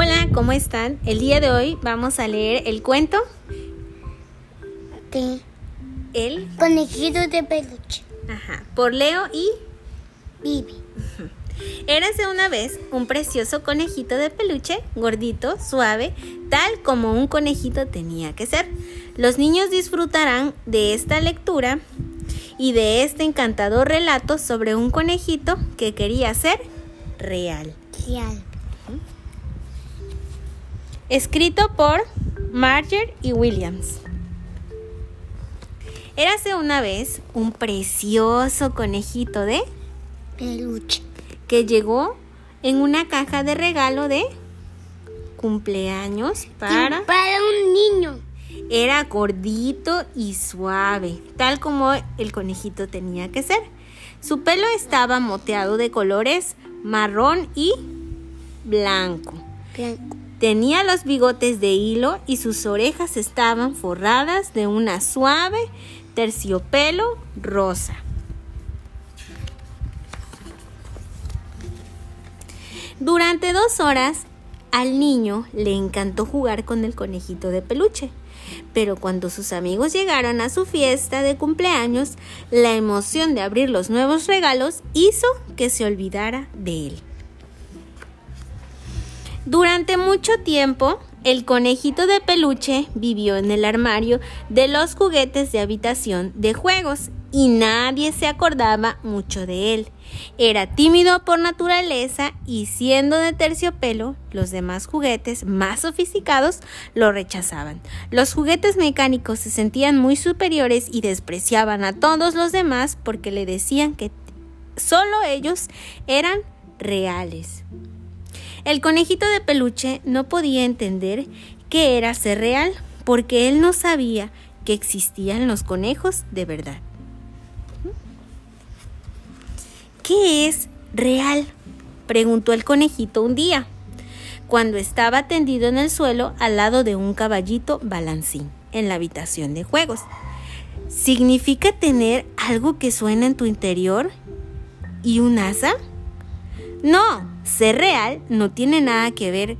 Hola, ¿cómo están? El día de hoy vamos a leer el cuento de El conejito de peluche. Ajá, por Leo y Vivi. Érase una vez un precioso conejito de peluche, gordito, suave, tal como un conejito tenía que ser. Los niños disfrutarán de esta lectura y de este encantador relato sobre un conejito que quería ser real. Real. Escrito por Marger y Williams. Érase una vez un precioso conejito de Peluche. que llegó en una caja de regalo de cumpleaños para... Para un niño. Era gordito y suave, tal como el conejito tenía que ser. Su pelo estaba moteado de colores marrón y blanco. Blanco. Tenía los bigotes de hilo y sus orejas estaban forradas de una suave terciopelo rosa. Durante dos horas al niño le encantó jugar con el conejito de peluche, pero cuando sus amigos llegaron a su fiesta de cumpleaños, la emoción de abrir los nuevos regalos hizo que se olvidara de él. Durante mucho tiempo, el conejito de peluche vivió en el armario de los juguetes de habitación de juegos y nadie se acordaba mucho de él. Era tímido por naturaleza y siendo de terciopelo, los demás juguetes más sofisticados lo rechazaban. Los juguetes mecánicos se sentían muy superiores y despreciaban a todos los demás porque le decían que solo ellos eran reales. El conejito de peluche no podía entender qué era ser real porque él no sabía que existían los conejos de verdad. ¿Qué es real? preguntó el conejito un día, cuando estaba tendido en el suelo al lado de un caballito balancín en la habitación de juegos. ¿Significa tener algo que suena en tu interior y un asa? No, ser real no tiene nada que ver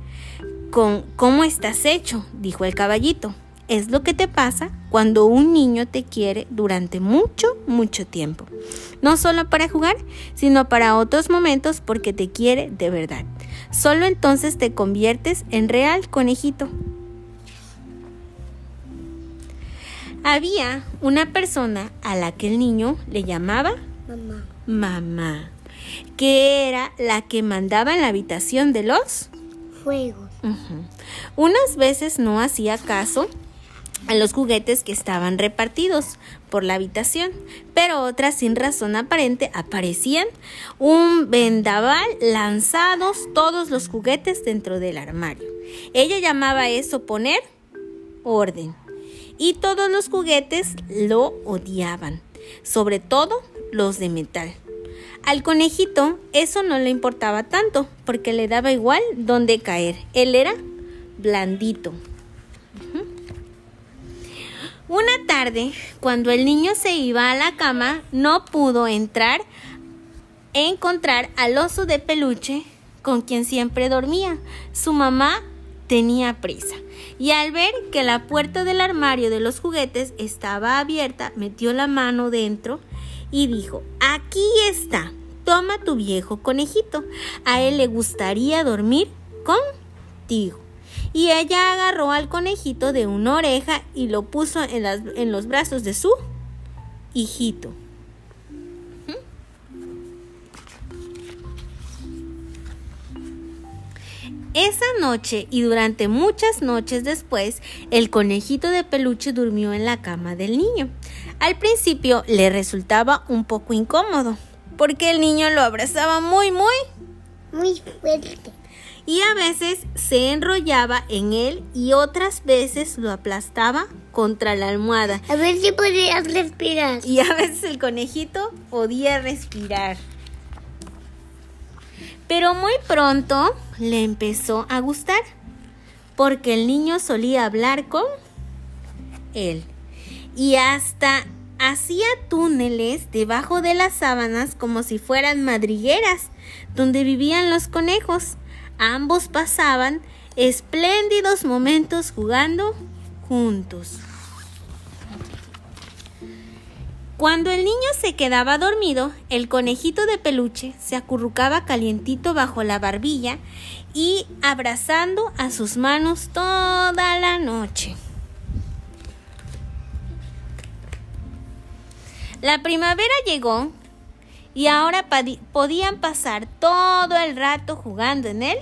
con cómo estás hecho, dijo el caballito. Es lo que te pasa cuando un niño te quiere durante mucho, mucho tiempo. No solo para jugar, sino para otros momentos porque te quiere de verdad. Solo entonces te conviertes en real conejito. Había una persona a la que el niño le llamaba Mamá. mamá, que era la que mandaba en la habitación de los... Juegos. Unas veces no hacía caso a los juguetes que estaban repartidos por la habitación, pero otras sin razón aparente aparecían un vendaval lanzados todos los juguetes dentro del armario. Ella llamaba eso poner orden y todos los juguetes lo odiaban, sobre todo los de metal. Al conejito eso no le importaba tanto porque le daba igual dónde caer. Él era blandito. Una tarde, cuando el niño se iba a la cama, no pudo entrar e encontrar al oso de peluche con quien siempre dormía. Su mamá tenía prisa y al ver que la puerta del armario de los juguetes estaba abierta, metió la mano dentro y dijo, aquí está, toma tu viejo conejito, a él le gustaría dormir contigo. Y ella agarró al conejito de una oreja y lo puso en, en los brazos de su hijito. Esa noche y durante muchas noches después, el conejito de peluche durmió en la cama del niño. Al principio le resultaba un poco incómodo, porque el niño lo abrazaba muy, muy Muy fuerte. y a veces se enrollaba en él y otras veces lo aplastaba contra la almohada. A ver si podrías respirar. Y a veces el conejito podía respirar. Pero muy pronto le empezó a gustar, porque el niño solía hablar con él. Y hasta hacía túneles debajo de las sábanas como si fueran madrigueras donde vivían los conejos. Ambos pasaban espléndidos momentos jugando juntos. Cuando el niño se quedaba dormido, el conejito de peluche se acurrucaba calientito bajo la barbilla y abrazando a sus manos toda la noche. La primavera llegó y ahora podían pasar todo el rato jugando en el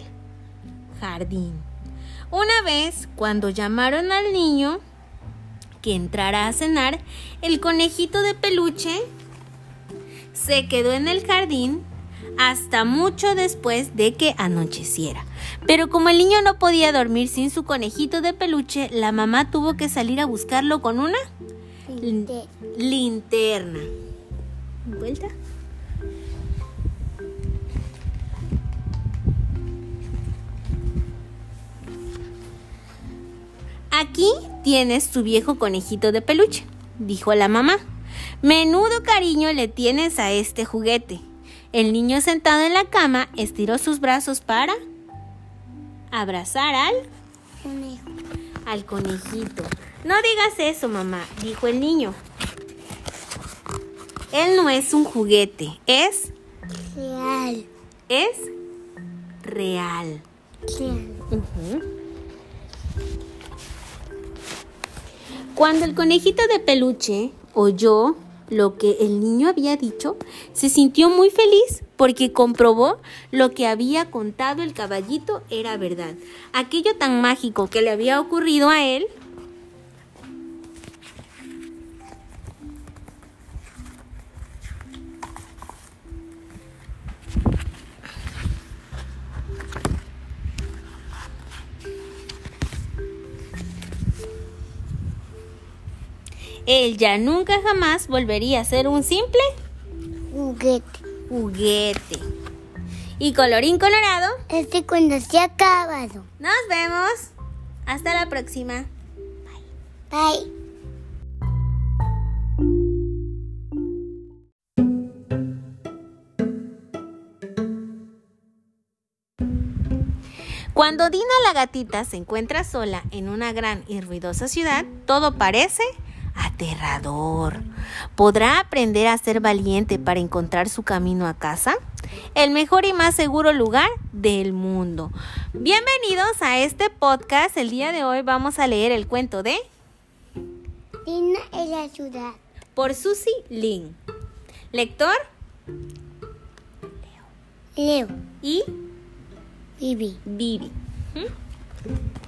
jardín. Una vez, cuando llamaron al niño, que entrara a cenar, el conejito de peluche se quedó en el jardín hasta mucho después de que anocheciera. Pero como el niño no podía dormir sin su conejito de peluche, la mamá tuvo que salir a buscarlo con una linterna. ¿Vuelta? Aquí tienes tu viejo conejito de peluche, dijo la mamá. Menudo cariño le tienes a este juguete. El niño sentado en la cama estiró sus brazos para abrazar al Conejo. al conejito. No digas eso, mamá, dijo el niño. Él no es un juguete, es Real. es real. Real. Cuando el conejito de peluche oyó lo que el niño había dicho, se sintió muy feliz porque comprobó lo que había contado el caballito era verdad. Aquello tan mágico que le había ocurrido a él él ya nunca jamás volvería a ser un simple Juguete. juguete. Y colorín colorado, Este cuando se ha acabado. nos vemos. Hasta la próxima. Bye. Cuando Dina la gatita se encuentra sola en una gran y ruidosa ciudad, todo parece aterrador. ¿Podrá aprender a ser valiente para encontrar su camino a casa? El mejor y más seguro lugar del mundo. Bienvenidos a este podcast. El día de hoy vamos a leer el cuento de Dina en la ciudad. por Susie Lin. Lector Leo. y Vivi. Vivi. ¿Mm?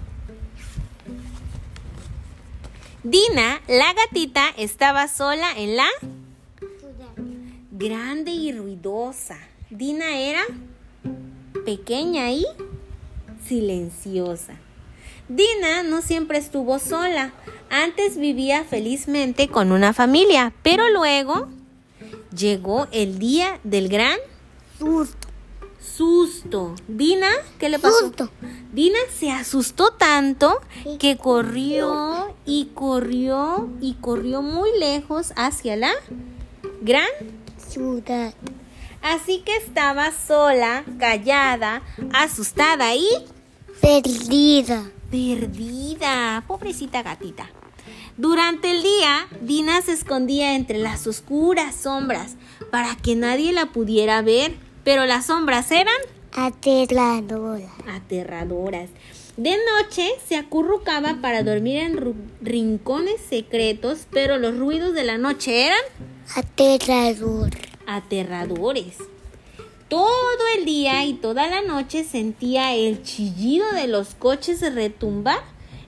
Dina, la gatita, estaba sola en la grande y ruidosa. Dina era pequeña y silenciosa. Dina no siempre estuvo sola. Antes vivía felizmente con una familia, pero luego llegó el día del gran Susto. Susto. Dina, ¿qué le pasó? Susto. Dina se asustó tanto que corrió y corrió y corrió muy lejos hacia la gran Ciudad. Así que estaba sola, callada, asustada y Perdida. perdida. Pobrecita gatita. Durante el día, Dina se escondía entre las oscuras sombras para que nadie la pudiera ver, pero las sombras eran Aterradora. aterradoras. De noche se acurrucaba para dormir en rincones secretos, pero los ruidos de la noche eran Aterrador. aterradores. Todo el día y toda la noche sentía el chillido de los coches retumbar,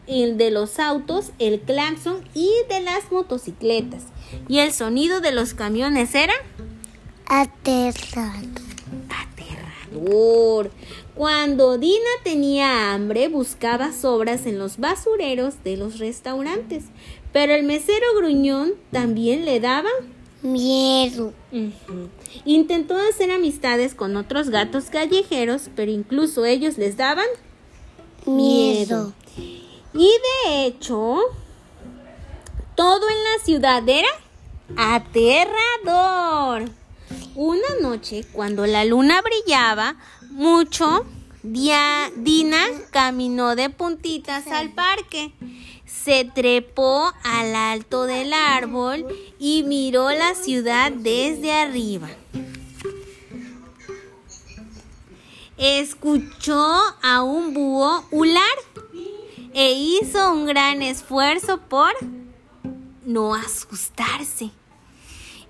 el de los autos, el claxon y de las motocicletas. Y el sonido de los camiones era Aterrador. Cuando Dina tenía hambre, buscaba sobras en los basureros de los restaurantes. Pero el mesero gruñón también le daba Miedo. Intentó hacer amistades con otros gatos callejeros, pero incluso ellos les daban Miedo. Y de hecho, todo en la ciudad era aterrador. Una noche, cuando la luna brillaba mucho, Dia- Dina caminó de puntitas al parque. Se trepó al alto del árbol y miró la ciudad desde arriba. Escuchó a un búho hular e hizo un gran esfuerzo por no asustarse.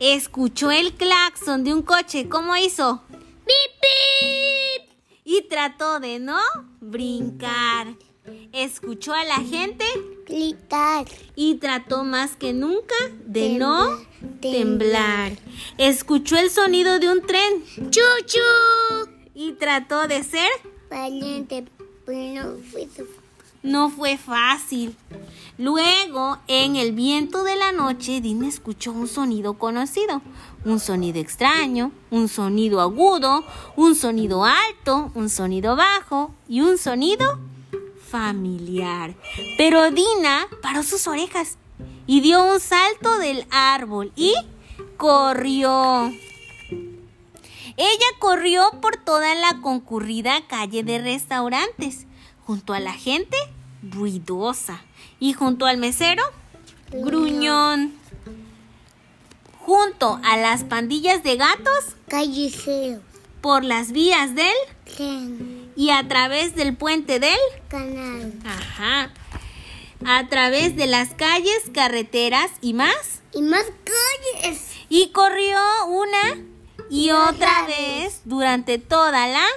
Escuchó el claxon de un coche. ¿Cómo hizo? ¡Pip, pip! Y trató de no brincar. Escuchó a la gente Gritar. y trató más que nunca de no Temblar. temblar. Escuchó el sonido de un tren. ¡Chuchu! Y trató de ser. Valiente. Pero no fue su- No fue fácil. Luego, en el viento de la noche, Dina escuchó un sonido conocido. Un sonido extraño, un sonido agudo, un sonido alto, un sonido bajo y un sonido familiar. Pero Dina paró sus orejas y dio un salto del árbol y corrió. Ella corrió por toda la concurrida calle de restaurantes, junto a la gente ruidosa y junto al mesero gruñón, junto a las pandillas de gatos Callecero. por las vías del Tren. y a través del puente del Canal. ajá, a través de las calles, carreteras y más. Y más calles. Y corrió una y otra vez durante toda la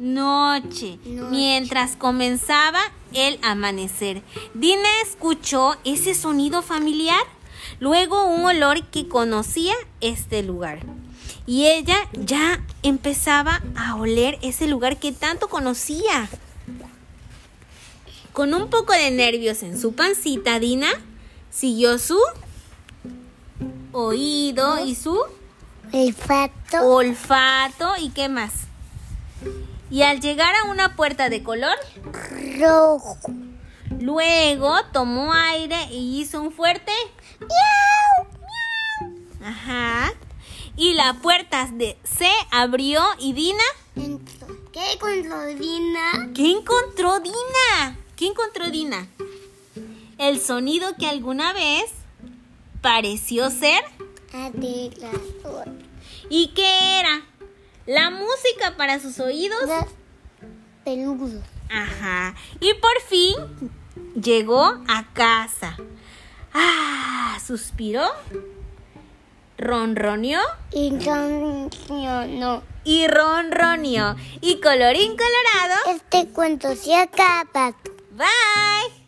noche, Noche. mientras comenzaba el amanecer. Dina escuchó ese sonido familiar, luego un olor que conocía este lugar. Y ella ya empezaba a oler ese lugar que tanto conocía. Con un poco de nervios en su pancita, Dina siguió su oído y su Olfato. olfato y qué más. Y al llegar a una puerta de color, Rojo. luego tomó aire y hizo un fuerte Ajá. Y la puerta de se abrió y Dina, Entró. ¿Qué encontró Dina? ¿qué encontró Dina? ¿Qué encontró Dina? El sonido que alguna vez pareció ser Aterrador. ¿Y qué era? La música para sus oídos. Peludos. Ajá. Y por fin llegó a casa. Ah, suspiró, ronroneó Y no. y ronroneó. Y colorín colorado. Este cuento se acaba. Bye.